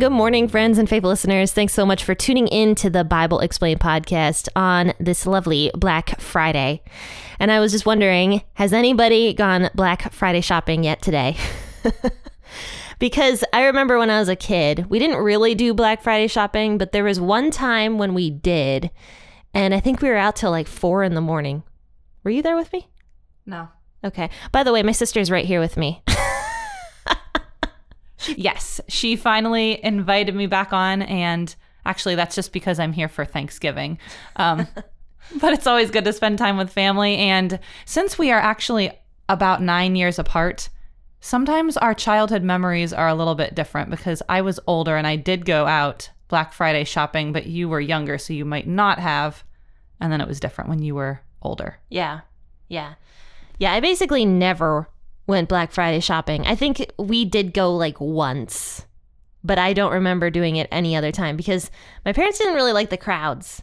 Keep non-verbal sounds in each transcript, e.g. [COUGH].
Good morning, friends and faithful listeners. Thanks so much for tuning in to the Bible Explained podcast on this lovely Black Friday. And I was just wondering has anybody gone Black Friday shopping yet today? [LAUGHS] because I remember when I was a kid, we didn't really do Black Friday shopping, but there was one time when we did. And I think we were out till like four in the morning. Were you there with me? No. Okay. By the way, my sister's right here with me. Yes, she finally invited me back on, and actually, that's just because I'm here for Thanksgiving. Um, [LAUGHS] but it's always good to spend time with family. And since we are actually about nine years apart, sometimes our childhood memories are a little bit different because I was older and I did go out Black Friday shopping, but you were younger, so you might not have. And then it was different when you were older. Yeah. Yeah. Yeah. I basically never went Black Friday shopping. I think we did go like once, but I don't remember doing it any other time because my parents didn't really like the crowds.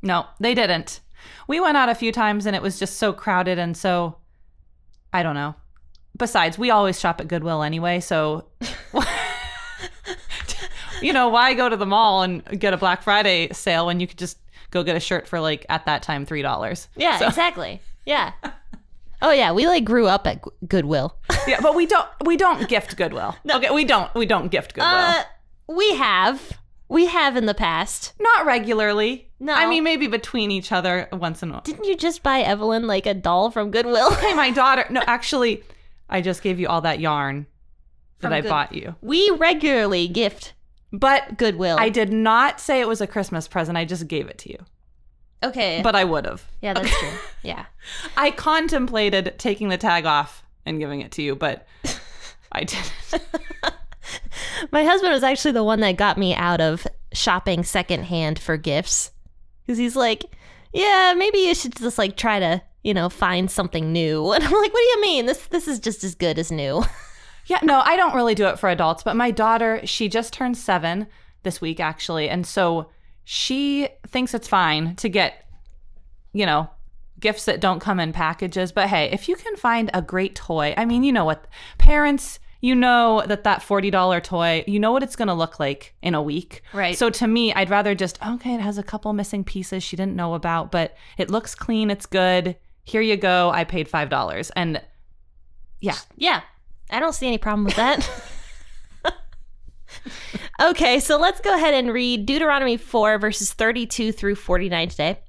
No, they didn't. We went out a few times and it was just so crowded and so I don't know. Besides, we always shop at Goodwill anyway, so [LAUGHS] you know, why go to the mall and get a Black Friday sale when you could just go get a shirt for like at that time $3? Yeah, So- exactly. Yeah. [LAUGHS] Oh yeah, we like grew up at Goodwill. [LAUGHS] yeah, but we don't we don't gift Goodwill. Okay, we don't we don't gift Goodwill. Uh, we have. We have in the past. Not regularly. No. I mean maybe between each other once in a while. Didn't you just buy Evelyn like a doll from Goodwill? Hey, my [LAUGHS] daughter. No, actually, I just gave you all that yarn that From I Good- bought you. we regularly gift But Goodwill. I did not say it was a Christmas present. I just gave it to you. Okay. But I would have. yeah, that's true. [LAUGHS] Yeah. I contemplated taking the tag off and giving it to you, but I didn't. [LAUGHS] My husband was actually the one that got me out of shopping secondhand for gifts. Because he's like, yeah, maybe you should just like try to, you know, find something new. [LAUGHS] And I'm like, what do you mean? This this is just as good as new. Yeah, no, I don't really do it for adults, but my daughter, she just turned seven this week, actually. And so she thinks it's fine to get, you know, gifts that don't come in packages. But hey, if you can find a great toy, I mean, you know what? Parents, you know that that $40 toy, you know what it's going to look like in a week. Right. So to me, I'd rather just, okay, it has a couple missing pieces she didn't know about, but it looks clean, it's good. Here you go. I paid $5. And yeah, Yeah. I don't see any problem with that. [LAUGHS] okay, so let's go ahead and read Deuteronomy 4, verses 32 through 49 today.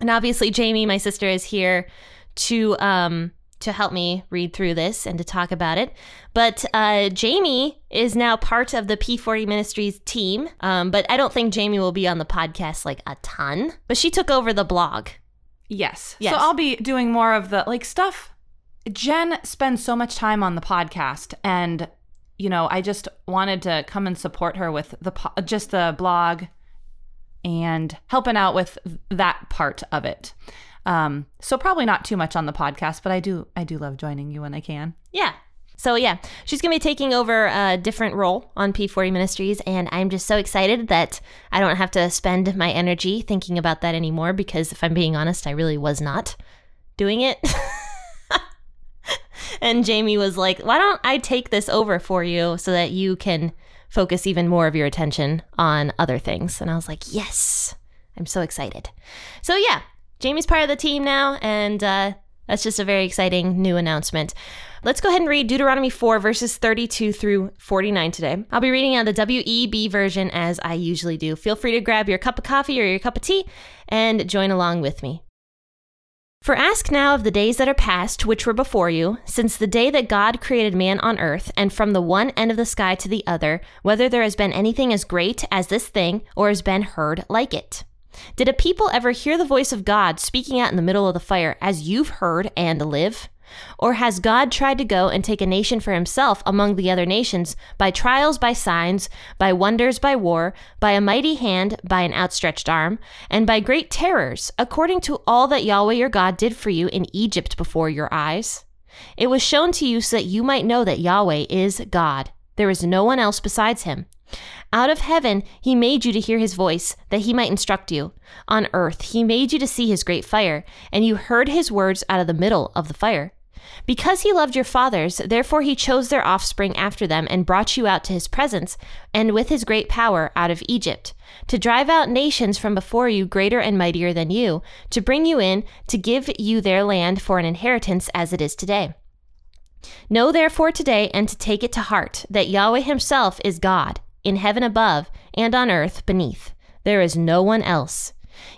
And obviously, Jamie, my sister, is here to um to help me read through this and to talk about it. But uh, Jamie is now part of the P40 Ministries team. Um, but I don't think Jamie will be on the podcast like a ton. But she took over the blog. Yes. Yes. So I'll be doing more of the like stuff. Jen spends so much time on the podcast and you know, I just wanted to come and support her with the po- just the blog and helping out with that part of it. Um so probably not too much on the podcast, but I do I do love joining you when I can. Yeah. So yeah, she's gonna be taking over a different role on P40 Ministries, and I'm just so excited that I don't have to spend my energy thinking about that anymore. Because if I'm being honest, I really was not doing it. [LAUGHS] and Jamie was like, "Why don't I take this over for you so that you can focus even more of your attention on other things?" And I was like, "Yes, I'm so excited." So yeah, Jamie's part of the team now, and uh, that's just a very exciting new announcement. Let's go ahead and read Deuteronomy 4, verses 32 through 49 today. I'll be reading out the WEB version as I usually do. Feel free to grab your cup of coffee or your cup of tea and join along with me. For ask now of the days that are past, which were before you, since the day that God created man on earth, and from the one end of the sky to the other, whether there has been anything as great as this thing, or has been heard like it. Did a people ever hear the voice of God speaking out in the middle of the fire, as you've heard, and live? Or has God tried to go and take a nation for himself among the other nations by trials, by signs, by wonders, by war, by a mighty hand, by an outstretched arm, and by great terrors, according to all that Yahweh your God did for you in Egypt before your eyes? It was shown to you so that you might know that Yahweh is God. There is no one else besides him. Out of heaven, he made you to hear his voice, that he might instruct you. On earth, he made you to see his great fire, and you heard his words out of the middle of the fire. Because he loved your fathers, therefore he chose their offspring after them and brought you out to his presence, and with his great power out of Egypt, to drive out nations from before you greater and mightier than you, to bring you in, to give you their land for an inheritance as it is today. Know therefore today and to take it to heart that Yahweh himself is God, in heaven above and on earth beneath. There is no one else.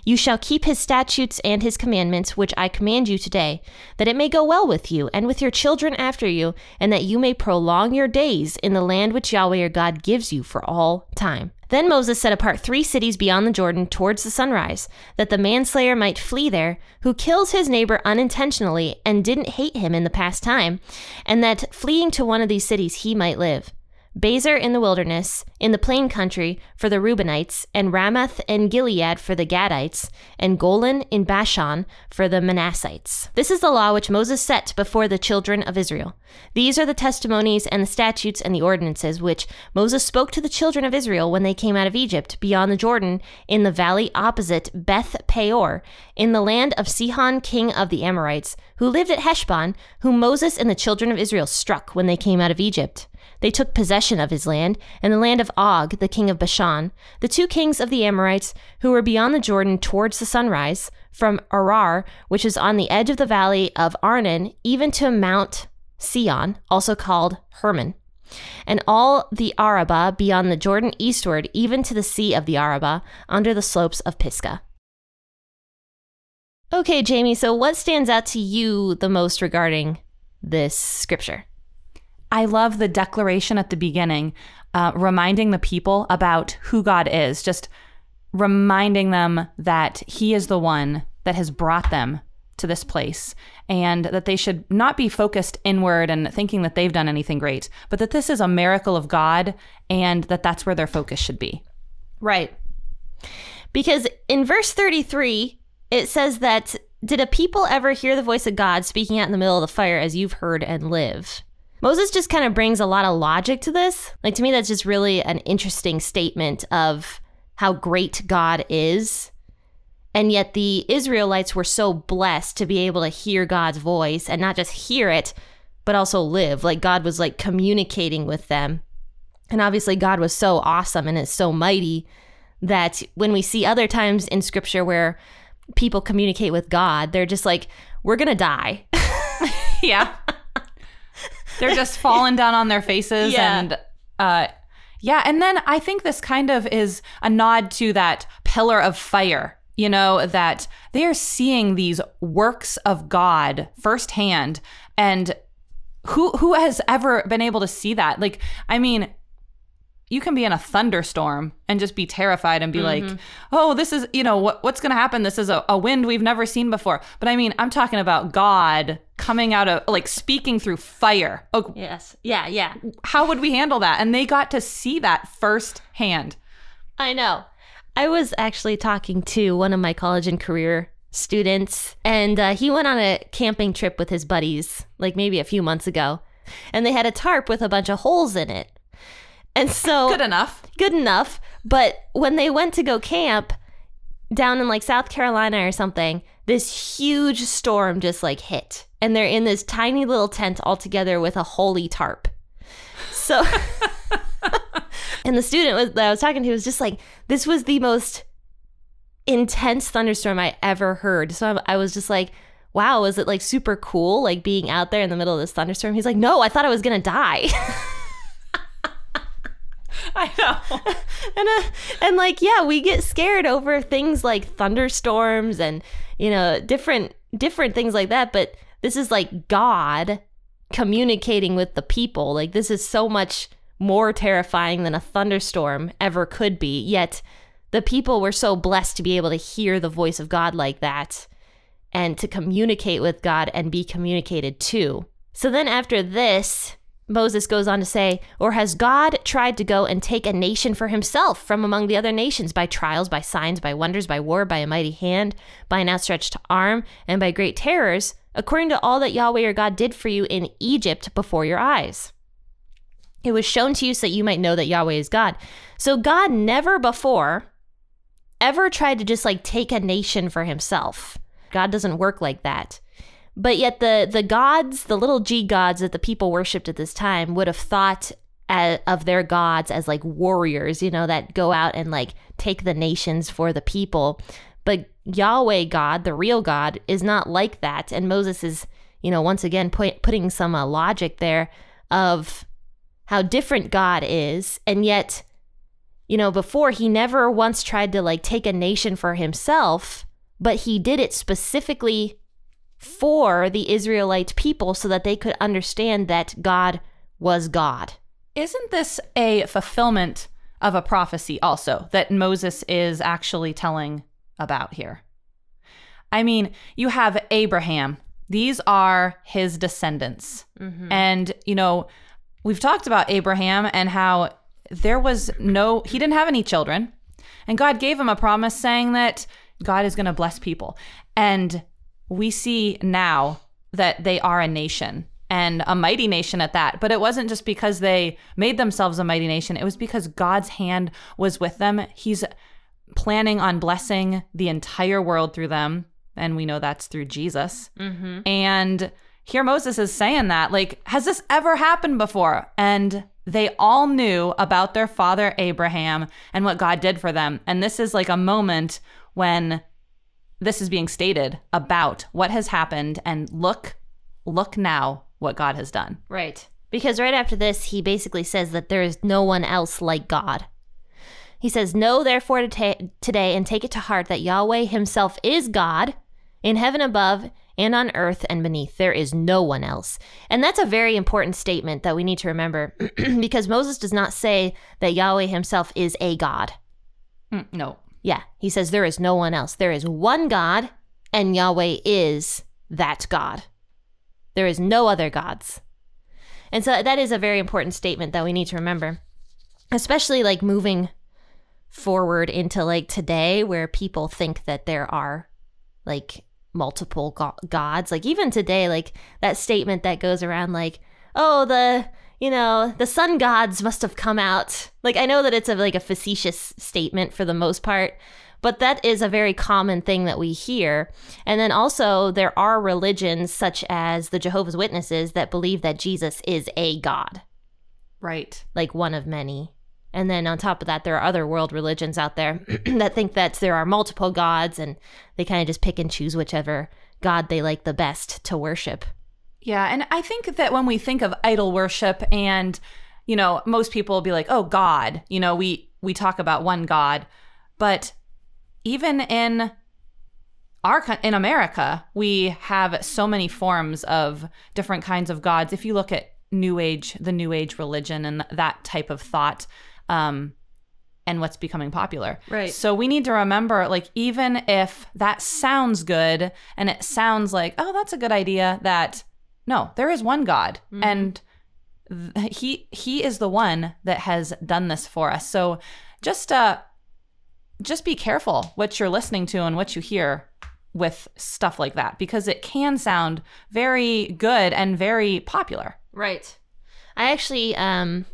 You shall keep his statutes and his commandments, which I command you today, that it may go well with you and with your children after you, and that you may prolong your days in the land which Yahweh your God gives you for all time. Then Moses set apart three cities beyond the Jordan towards the sunrise, that the manslayer might flee there, who kills his neighbor unintentionally and didn't hate him in the past time, and that fleeing to one of these cities he might live. Bezer in the wilderness, in the plain country for the Reubenites, and Ramoth and Gilead for the Gadites, and Golan in Bashan for the Manassites. This is the law which Moses set before the children of Israel. These are the testimonies and the statutes and the ordinances which Moses spoke to the children of Israel when they came out of Egypt, beyond the Jordan, in the valley opposite Beth Peor, in the land of Sihon king of the Amorites, who lived at Heshbon, whom Moses and the children of Israel struck when they came out of Egypt. They took possession of his land, and the land of Og, the king of Bashan, the two kings of the Amorites, who were beyond the Jordan towards the sunrise, from Aroer, which is on the edge of the valley of Arnon, even to Mount Sion, also called Hermon, and all the Arabah beyond the Jordan eastward, even to the sea of the Arabah, under the slopes of Pisgah. Okay, Jamie, so what stands out to you the most regarding this scripture? I love the declaration at the beginning, uh, reminding the people about who God is, just reminding them that He is the one that has brought them to this place and that they should not be focused inward and thinking that they've done anything great, but that this is a miracle of God and that that's where their focus should be. Right. Because in verse 33, it says that did a people ever hear the voice of God speaking out in the middle of the fire as you've heard and live? Moses just kind of brings a lot of logic to this. Like, to me, that's just really an interesting statement of how great God is. And yet, the Israelites were so blessed to be able to hear God's voice and not just hear it, but also live. Like, God was like communicating with them. And obviously, God was so awesome and is so mighty that when we see other times in scripture where people communicate with God, they're just like, we're going to die. [LAUGHS] yeah. They're just falling down on their faces Yeah. and uh yeah, and then I think this kind of is a nod to that pillar of fire, you know, that they are seeing these works of God firsthand and who who has ever been able to see that? Like, I mean, you can be in a thunderstorm and just be terrified and be like, oh, this is, you know, what, what's going to happen? This is a, a wind we've never seen before. But I mean, I'm talking about God coming out of, like, speaking through fire. Oh, yes. Yeah, yeah. how would we handle that? And they got to see that firsthand. I know. I was actually talking to one of my college and career students, and uh, he went on a camping trip with his buddies, like maybe a few months ago. And they had a tarp with a bunch of holes in it. And so, Good enough. good enough. But when they went to go camp down in like South Carolina or something, this huge storm just like hit. And they're in this tiny little tent all together with a holy tarp. So, [LAUGHS] and the student was, that I was talking to was just like, this was the most intense thunderstorm I ever heard. So I, I was just like, wow, was it like super cool, like being out there in the middle of this thunderstorm? He's like, no, I thought I was going to die. [LAUGHS] [LAUGHS] I know. [LAUGHS] and uh, and like yeah we get scared over things like thunderstorms and you know different different things like that but this is like god communicating with the people like this is so much more terrifying than a thunderstorm ever could be yet the people were so blessed to be able to hear the voice of god like that and to communicate with god and be communicated to so then after this Moses goes on to say, Or has God tried to go and take a nation for himself from among the other nations by trials, by signs, by wonders, by war, by a mighty hand, by an outstretched arm, and by great terrors, according to all that Yahweh your God did for you in Egypt before your eyes? It was shown to you so that you might know that Yahweh is God. So God never before ever tried to just like take a nation for himself. God doesn't work like that. But yet the the gods, the little g gods that the people worshipped at this time would have thought as, of their gods as like warriors, you know, that go out and like take the nations for the people. But Yahweh God, the real God, is not like that. And Moses is, you know, once again put, putting some uh, logic there of how different God is, and yet, you know, before he never once tried to like take a nation for himself, but he did it specifically for the Israelite people so that they could understand that God was God. Isn't this a fulfillment of a prophecy also that Moses is actually telling about here? I mean, you have Abraham. These are his descendants. Mm-hmm. And, you know, we've talked about Abraham and how there was no, he didn't have any children. And God gave him a promise saying that God is going to bless people. And we see now that they are a nation and a mighty nation at that. But it wasn't just because they made themselves a mighty nation, it was because God's hand was with them. He's planning on blessing the entire world through them. And we know that's through Jesus. Mm-hmm. And here Moses is saying that, like, has this ever happened before? And they all knew about their father Abraham and what God did for them. And this is like a moment when this is being stated about what has happened and look look now what God has done. Right. Because right after this he basically says that there is no one else like God. He says, Know therefore to ta- today and take it to heart that Yahweh himself is God in heaven above and on earth and beneath. There is no one else. And that's a very important statement that we need to remember [CLEARS THROAT] because Moses does not say that Yahweh himself is a God. Mm, no. Yeah, he says there is no one else. There is one God, and Yahweh is that God. There is no other gods. And so that is a very important statement that we need to remember, especially like moving forward into like today where people think that there are like multiple go- gods. Like even today, like that statement that goes around like, oh, the you know, the sun gods must have come out. Like I know that it's a like a facetious statement for the most part, but that is a very common thing that we hear. And then also there are religions such as the Jehovah's Witnesses that believe that Jesus is a god. Right. Like one of many. And then on top of that, there are other world religions out there [CLEARS THROAT] that think that there are multiple gods and they kind of just pick and choose whichever god they like the best to worship. Yeah, and I think that when we think of idol worship and you know, most people will be like, "Oh, God." You know, we we talk about one God, but even in our in America, we have so many forms of different kinds of gods. If you look at New Age, the New Age religion, and that type of thought, um, and what's becoming popular. Right. So we need to remember, like, even if that sounds good and it sounds like, oh, that's a good idea, that no, there is one God, mm-hmm. and th- he he is the one that has done this for us. So just uh just be careful what you're listening to and what you hear with stuff like that because it can sound very good and very popular. Right. I actually um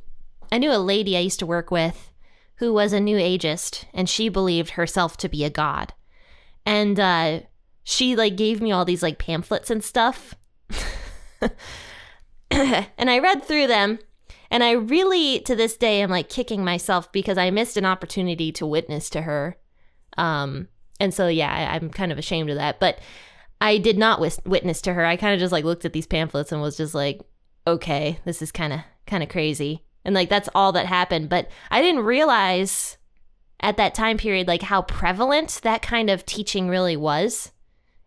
I knew a lady I used to work with who was a new ageist and she believed herself to be a god. And uh she like gave me all these like pamphlets and stuff [LAUGHS] and I read through them, and I really, to this day, am like kicking myself because I missed an opportunity to witness to her. Um, and so, yeah, I, am kind of ashamed of that. But I did not wis- witness to her. I kind of just like looked at these pamphlets and was just like, okay, this is kind of kind of crazy. And like that's all that happened. But I didn't realize at that time period like how prevalent that kind of teaching really was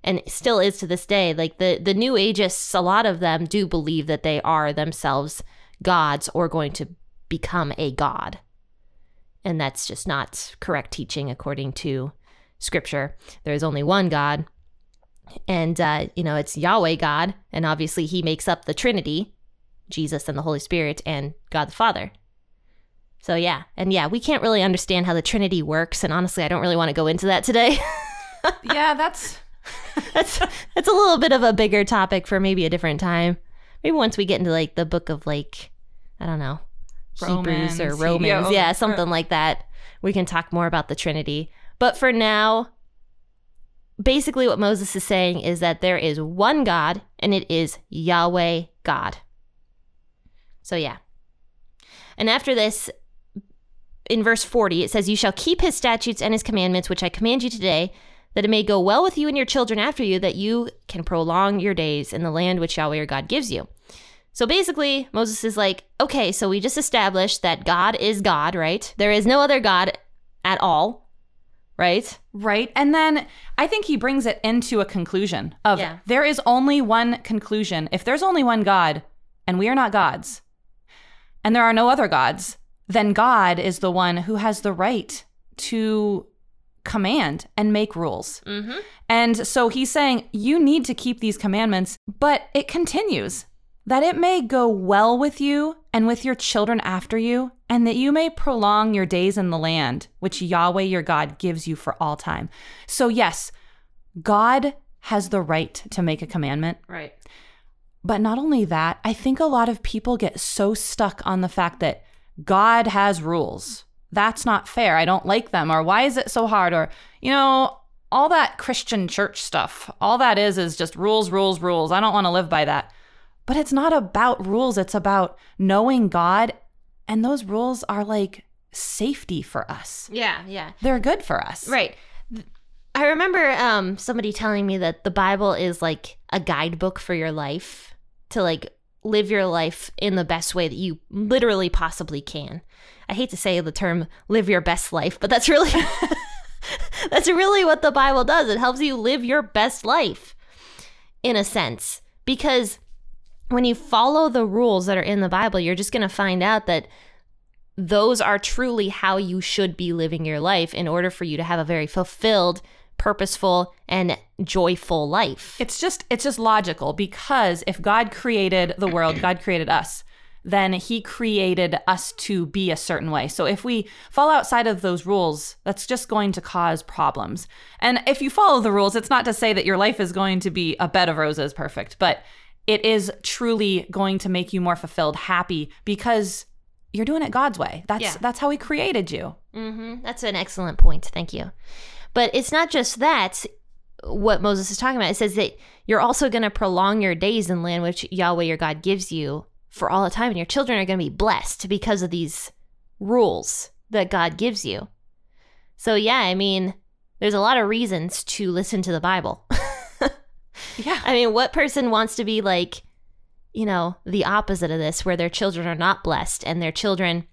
and still is to this day like the the new ageists a lot of them do believe that they are themselves gods or going to become a god and that's just not correct teaching according to scripture there's only one god and uh, you know it's yahweh god and obviously he makes up the trinity Jesus and the Holy Spirit and God the Father. So yeah, and yeah, we can't really understand how the Trinity works, and honestly, I don't really want to go into that today. [LAUGHS] yeah, that's [LAUGHS] that's that's a little bit of a bigger topic for maybe a different time. Maybe once we get into like the book of like I don't know Hebrews or Romans, [LAUGHS] Romans, yeah, something like that. We can talk more about the Trinity. But for now, basically what Moses is saying is that there is one God and it is Yahweh God. So yeah. And after this, in verse 40, it says, You shall keep his statutes and his commandments, which I command you today, that it may go well with you and your children after you, that you can prolong your days in the land which Yahweh your God gives you. So basically, Moses is like, okay, so we just established that God is God, right? There is no other God at all, right? right. And then I think he brings it into a conclusion of Yeah. there is only one conclusion. If there's only one God and we are not gods, and there are no other gods, then God is the one who has the right to command and make rules. Mm-hmm. And so he's saying, you need to keep these commandments, but it continues that it may go well with you and with your children after you, and that you may prolong your days in the land which Yahweh your God gives you for all time. So, yes, God has the right to make a commandment. Right. But not only that, I think a lot of people get so stuck on the fact that God has rules. That's not fair. I don't like them. Or why is it so hard? Or, you know, all that Christian church stuff, all that is is just rules, rules, rules. I don't want to live by that. But it's not about rules, it's about knowing God. And those rules are like safety for us, Yeah, yeah. they're good for us. Right. I remember um, somebody telling me that the Bible is like a guidebook for your life to like live your life in the best way that you literally possibly can. I hate to say the term live your best life, but that's really [LAUGHS] [LAUGHS] that's really what the Bible does. It helps you live your best life in a sense because when you follow the rules that are in the Bible, you're just going to find out that those are truly how you should be living your life in order for you to have a very fulfilled, purposeful, and joyful life. It's just it's just logical because if God created the world, God created us, then he created us to be a certain way. So if we fall outside of those rules, that's just going to cause problems. And if you follow the rules, it's not to say that your life is going to be a bed of roses perfect, but it is truly going to make you more fulfilled, happy because you're doing it God's way. That's Yeah. that's how he created you. Mm-hmm. That's an excellent point. Thank you. But it's not just that. What Moses is talking about, it says that you're also going to prolong your days in land which Yahweh your God gives you for all the time, and your children are going to be blessed because of these rules that God gives you. So yeah, I mean, there's a lot of reasons to listen to the Bible. [LAUGHS] Yeah. I mean, what person wants to be like, you know, the opposite of this, where their children are not blessed and their children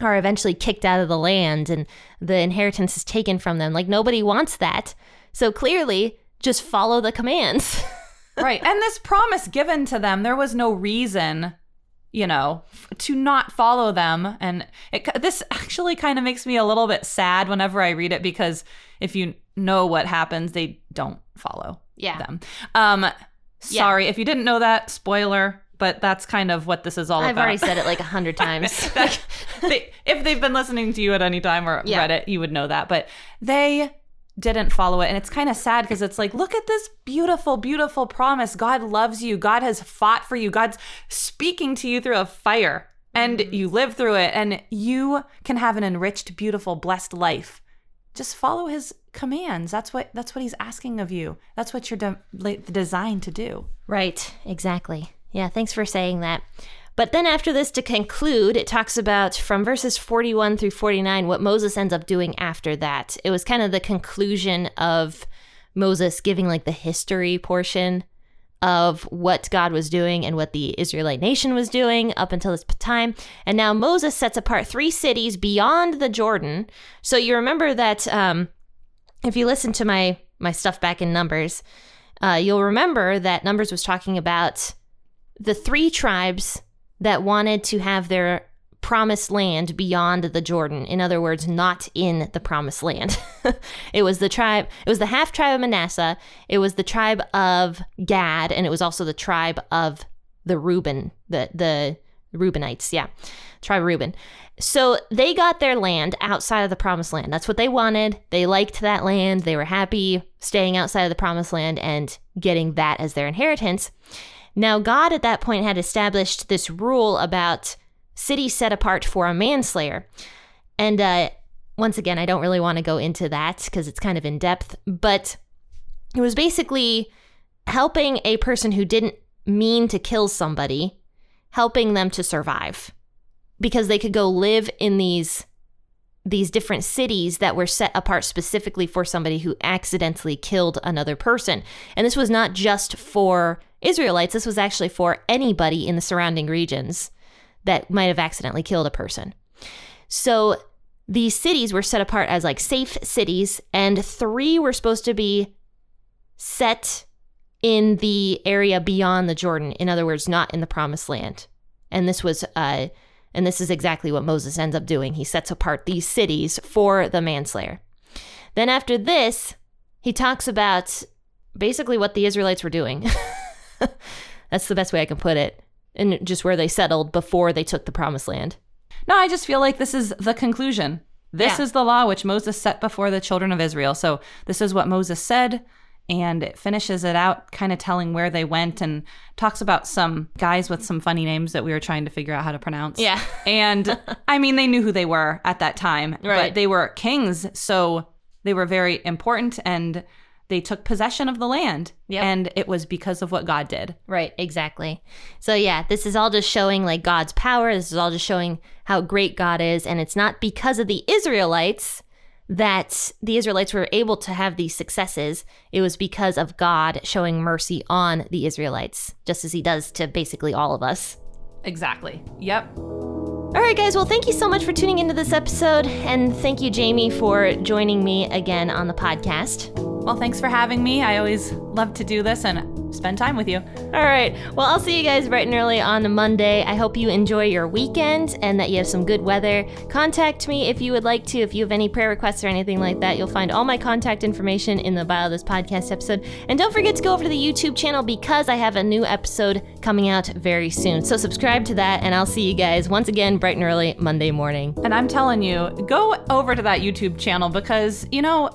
are eventually kicked out of the land and the inheritance is taken from them? Like, nobody wants that. So clearly, just follow the commands. [LAUGHS] right. And this promise given to them, there was no reason, you know, to not follow them. And it, this actually kind of makes me a little bit sad whenever I read it because if you know what happens, they don't follow yeah. them. Um, sorry if you didn't know that. Spoiler. But that's kind of what this is all about. I've already said it like a hundred [LAUGHS] times. That- they, if they've been listening to you at any time or Yeah. read it, you would know that. But they didn't follow it. And it's kind of sad because it's like, look at this beautiful, beautiful promise. God loves you. God has fought for you. God's speaking to you through a fire and mm. you live through it and you can have an enriched, beautiful, blessed life. Just follow his commands. That's what that's what he's asking of you. That's what you're de- designed to do. Right, exactly. Yeah, thanks for saying that. But then after this, to conclude, it talks about from verses 41 through 49 what Moses ends up doing after that. It was kind of the conclusion of Moses giving like the history portion of what God was doing and what the Israelite nation was doing up until this time. And now Moses sets apart three cities beyond the Jordan. So you remember that um, if you listen to my my stuff back in Numbers, uh, you'll remember that Numbers was talking about the three tribes that wanted to have their promised land beyond the Jordan. In other words, not in the promised land. [LAUGHS] it was the tribe, it was the half tribe of Manasseh, it was the tribe of Gad, and it was also the tribe of the Reuben the the Reubenites, yeah, tribe Reuben. So they got their land outside of the promised land. That's what they wanted. They liked that land. They were happy staying outside of the promised land and getting that as their inheritance. Now, God at that point had established this rule about cities set apart for a manslayer. And uh, once again, I don't really want to go into that because it's kind of in depth, but it was basically helping a person who didn't mean to kill somebody, helping them to survive because they could go live in these these different cities that were set apart specifically for somebody who accidentally killed another person. And this was not just for Israelites, this was actually for anybody in the surrounding regions that might have accidentally killed a person. So these cities were set apart as like safe cities, and three were supposed to be set in the area beyond the Jordan. In other words, not in the promised land. And this was uh, and this is exactly what Moses ends up doing. He sets apart these cities for the manslayer. Then, after this, he talks about basically what the Israelites were doing. [LAUGHS] That's the best way I can put it. And just where they settled before they took the promised land. No, I just feel like this is the conclusion. This Yeah. is the law which Moses set before the children of Israel. So this is what Moses said, and it finishes it out, kind of telling where they went and talks about some guys with some funny names that we were trying to figure out how to pronounce. Yeah. and [LAUGHS] I mean, they knew who they were at that time, Right. but they were kings, so they were very important and they took possession of the land. Yep. And it was because of what God did. Right, exactly. So yeah, this is all just showing like God's power. This is all just showing how great God is and it's not because of the Israelites that the Israelites were able to have these successes. It was because of God showing mercy on the Israelites, just as he does to basically all of us. Exactly. Yep. All right, guys. Well, thank you so much for tuning into this episode. And thank you, Jamie, for joining me again on the podcast. Well, thanks for having me. I always love to do this and spend time with you. All right. Well, I'll see you guys bright and early on Monday. I hope you enjoy your weekend and that you have some good weather. Contact me if you would like to. If you have any prayer requests or anything like that, you'll find all my contact information in the bio of this podcast episode. And don't forget to go over to the YouTube channel because I have a new episode coming out very soon. So subscribe to that, and I'll see you guys once again bright and early Monday morning. And I'm telling you, go over to that YouTube channel because, you know,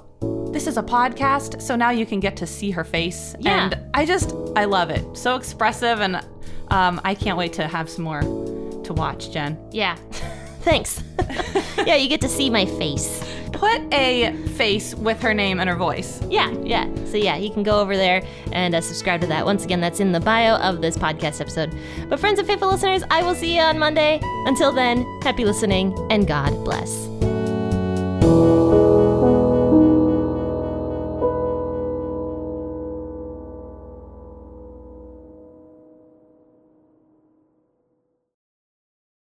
this is a podcast, so now you can get to see her face. Yeah. And I just, I love it. So expressive, and um, I can't wait to have some more to watch, Jen. Yeah. [LAUGHS] Thanks. [LAUGHS] yeah, you get to see my face. Put a face with her name and her voice. Yeah, yeah. So yeah, you can go over there and uh, subscribe to that. Once again, that's in the bio of this podcast episode. But friends and faithful listeners, I will see you on Monday. Until then, happy listening and God bless.